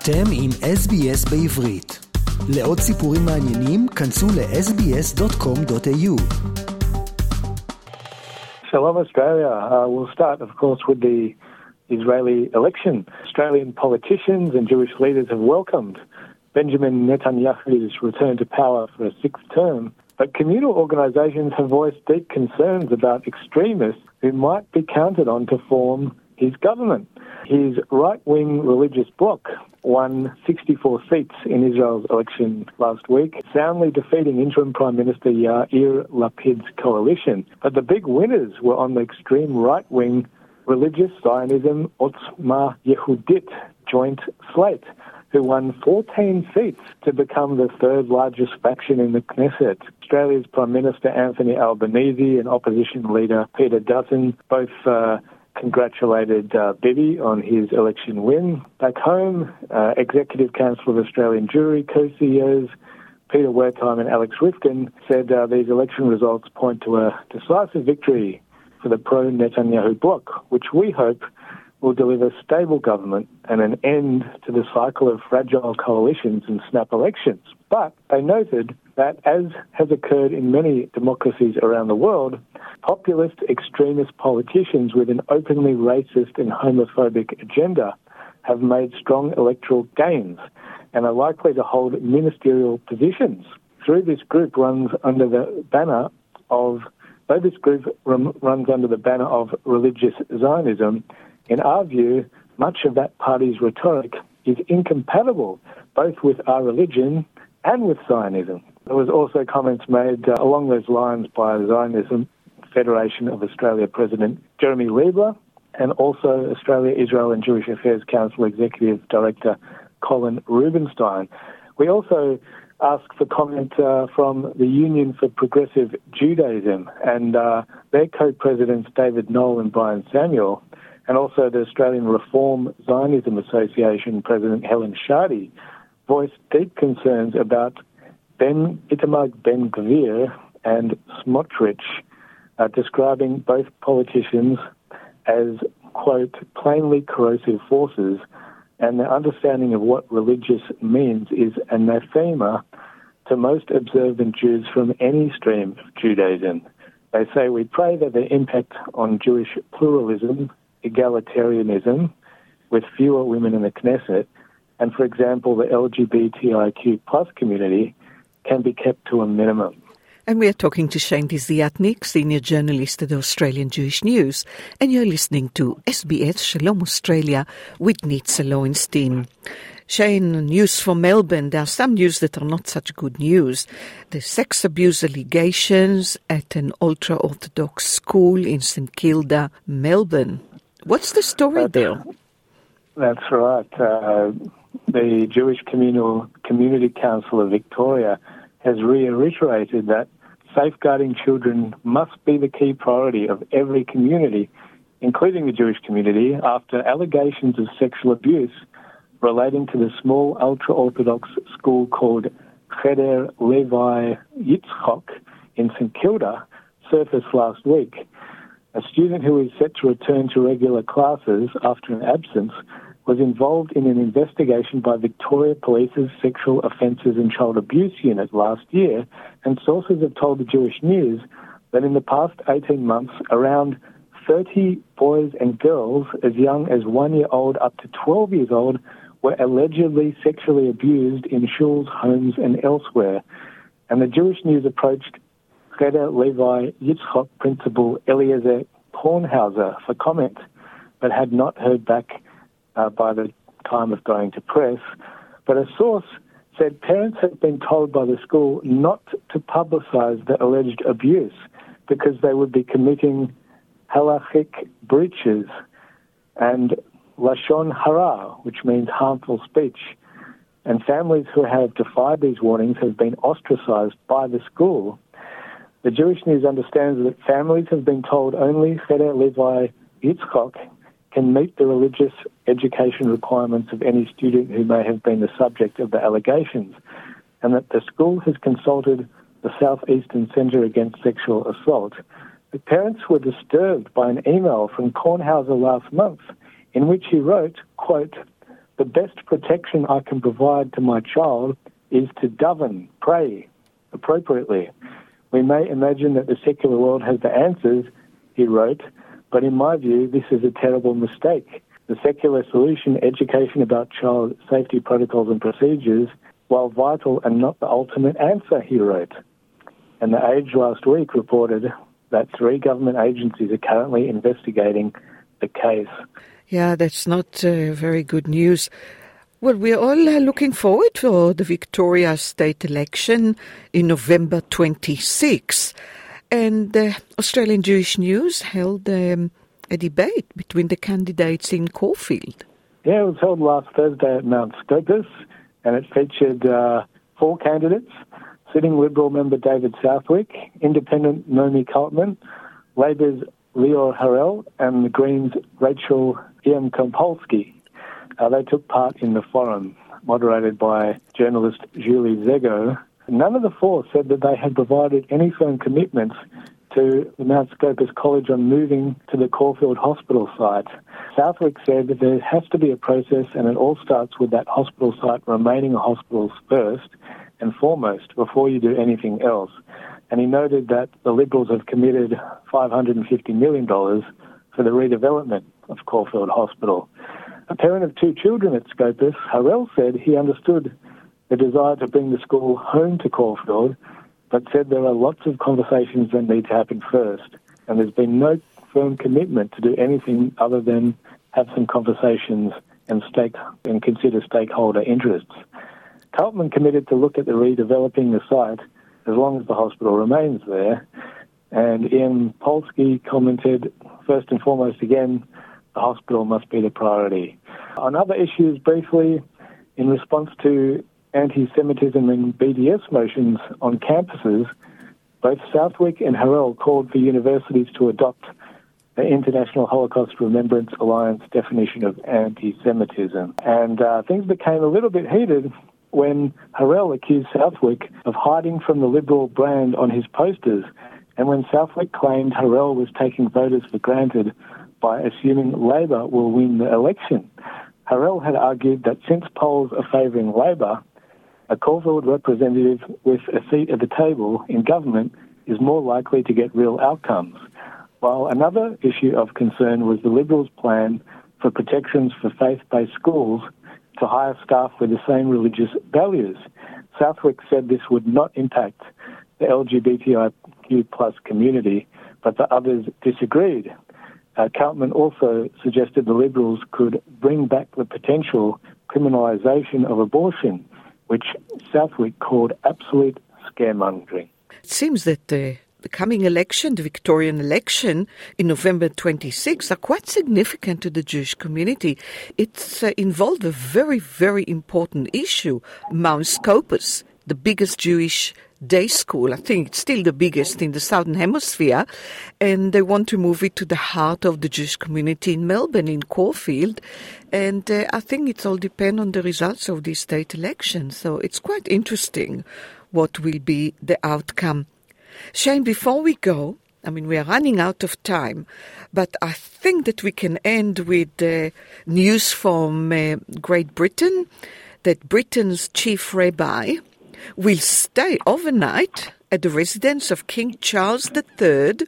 אתם עם SBS בעברית. לעוד סיפורים מעניינים, כנסו ל-sbs.com.au. Shalom Australia. Uh, we'll start, of course, with the Israeli election. Australian politicians and Jewish leaders have welcomed Benjamin Netanyahu's return to power for a sixth term, but communal organisations have voiced deep concerns about extremists who might be counted on to form his government. His right wing religious bloc won 64 seats in Israel's election last week, soundly defeating interim Prime Minister Yair Lapid's coalition. But the big winners were on the extreme right wing religious Zionism Otzma Yehudit joint slate, who won 14 seats to become the third largest faction in the Knesset. Australia's Prime Minister Anthony Albanese and opposition leader Peter Dutton both uh, congratulated uh, Bibi on his election win. Back home, uh, Executive Council of Australian Jewry co-CEOs Peter Wertheim and Alex Ryvchin said uh, these election results point to a decisive victory for the pro-Netanyahu bloc, which we hope will deliver stable government and an end to the cycle of fragile coalitions and snap elections. But they noted that, as has occurred in many democracies around the world, populist extremist politicians with an openly racist and homophobic agenda have made strong electoral gains and are likely to hold ministerial positions. Through this group runs under the banner of, though this group run, runs under the banner of religious Zionism, in our view, much of that party's rhetoric is incompatible both with our religion and with Zionism. There was also comments made uh, along those lines by Zionism Federation of Australia President Jeremy Leibler and also Australia, Israel and Jewish Affairs Council Executive Director Colin Rubenstein. We also asked for comment uh, from the Union for Progressive Judaism and uh, their co-presidents David Knoll and Brian Samuel, and also the Australian Reform Zionism Association President Helen Shardey, voiced deep concerns about Ben Itamar Ben Gvir and Smotrich uh, describing both politicians as, quote, plainly corrosive forces, and their understanding of what religious means is anathema to most observant Jews from any stream of Judaism. They say we pray that the impact on Jewish pluralism, egalitarianism, with fewer women in the Knesset, and for example, the LGBTIQ plus community, can be kept to a minimum. And we are talking to Shane Desiatnik, senior journalist at the Australian Jewish News, and you're listening to SBS Shalom Australia with Nitza Lowenstein. Shane, news from Melbourne. There are some news that are not such good news. The sex abuse allegations at an ultra Orthodox school in St Kilda, Melbourne. What's the story That's- there? That's right. Uh, the Jewish Communal Community Council of Victoria has reiterated that safeguarding children must be the key priority of every community, including the Jewish community, after allegations of sexual abuse relating to the small ultra Orthodox school called Cheder Levi Yitzchok in St Kilda surfaced last week. A student who is set to return to regular classes after an absence was involved in an investigation by Victoria Police's Sexual Offences and Child Abuse Unit last year, and sources have told the Jewish News that in the past 18 months, around 30 boys and girls as young as one year old up to 12 years old were allegedly sexually abused in shuls, homes, and elsewhere. And the Jewish News approached Cheder Levi Yitzchok principal Eliezer Kornhauser for comment, but had not heard back uh, by the time of going to press. But a source said parents had been told by the school not to publicise the alleged abuse because they would be committing halachic breaches and lashon hara, which means harmful speech. And families who have defied these warnings have been ostracised by the school. The Jewish News understands that families have been told only Cheder Levi Yitzchok can meet the religious education requirements of any student who may have been the subject of the allegations, and that the school has consulted the Southeastern Centre Against Sexual Assault. The parents were disturbed by an email from Kornhauser last month in which he wrote, quote, the best protection I can provide to my child is to daven, pray appropriately. We may imagine that the secular world has the answers, he wrote, but in my view, this is a terrible mistake. The secular solution, education about child safety protocols and procedures, while vital and not the ultimate answer, he wrote. And the Age last week reported that three government agencies are currently investigating the case. Yeah, that's not uh, very good news. Well, we're all uh, looking forward for the Victoria state election in November 26. And uh, Australian Jewish News held um, a debate between the candidates in Caulfield. Yeah, it was held last Thursday at Mount Scopus, and it featured uh, four candidates sitting Liberal member David Southwick, Independent Naomi Kaltmann, Labor's Leo Harrell, and the Greens' Rachel Iampolski. Uh, they took part in the forum, moderated by journalist Julie Szego. None of the four said that they had provided any firm commitments to the Mount Scopus College on moving to the Caulfield Hospital site. Southwick said that there has to be a process and it all starts with that hospital site remaining a hospital first and foremost before you do anything else. And he noted that the Liberals have committed $550 million for the redevelopment of Caulfield Hospital. A parent of two children at Scopus, Harrell said he understood the desire to bring the school home to Caulfield, but said there are lots of conversations that need to happen first, and there's been no firm commitment to do anything other than have some conversations and stake and consider stakeholder interests. Kaltmann committed to look at the redeveloping the site as long as the hospital remains there. And Iampolski commented, first and foremost, again, the hospital must be the priority. On other issues, briefly, in response to anti Semitism and BDS motions on campuses, both Southwick and Harrell called for universities to adopt the International Holocaust Remembrance Alliance definition of anti Semitism. And uh, things became a little bit heated when Harrell accused Southwick of hiding from the Liberal brand on his posters, and when Southwick claimed Harrell was taking voters for granted by assuming Labor will win the election. Harrell had argued that since polls are favouring Labor, a Caulfield representative with a seat at the table in government is more likely to get real outcomes. While another issue of concern was the Liberals' plan for protections for faith based schools to hire staff with the same religious values. Southwick said this would not impact the LGBTIQ community, but the others disagreed. Uh, Kaltmann also suggested the Liberals could bring back the potential criminalisation of abortion, which Southwick called absolute scaremongering. It seems that the the coming election, the Victorian election in November 26, are quite significant to the Jewish community. It's uh, involved a very, very important issue. Mount Scopus, the biggest Jewish day school. I think it's still the biggest in the Southern Hemisphere. And they want to move it to the heart of the Jewish community in Melbourne, in Caulfield. And uh, I think it all depends on the results of this state election. So it's quite interesting what will be the outcome. Shane, before we go, I mean, we are running out of time, but I think that we can end with uh, news from uh, Great Britain that Britain's chief rabbi will stay overnight at the residence of King Charles III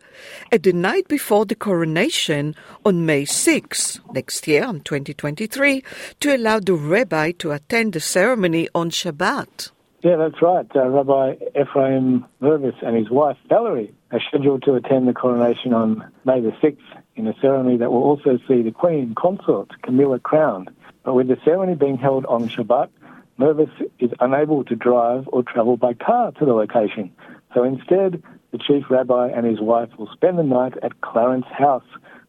at the night before the coronation on May 6 next year, in 2023, to allow the rabbi to attend the ceremony on Shabbat. Yeah, that's right. Uh, Rabbi Ephraim Mirvis and his wife Valerie are scheduled to attend the coronation on May the 6th in a ceremony that will also see the Queen Consort Camilla crowned. But with the ceremony being held on Shabbat, Mirvis is unable to drive or travel by car to the location, so instead, the chief rabbi and his wife will spend the night at Clarence House,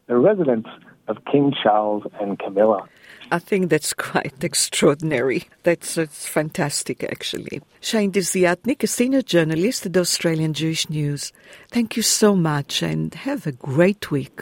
the residence of King Charles and Camilla. I think that's quite extraordinary. That's, fantastic, actually. Shane Desiatnik, a senior journalist at Australian Jewish News. Thank you so much and have a great week.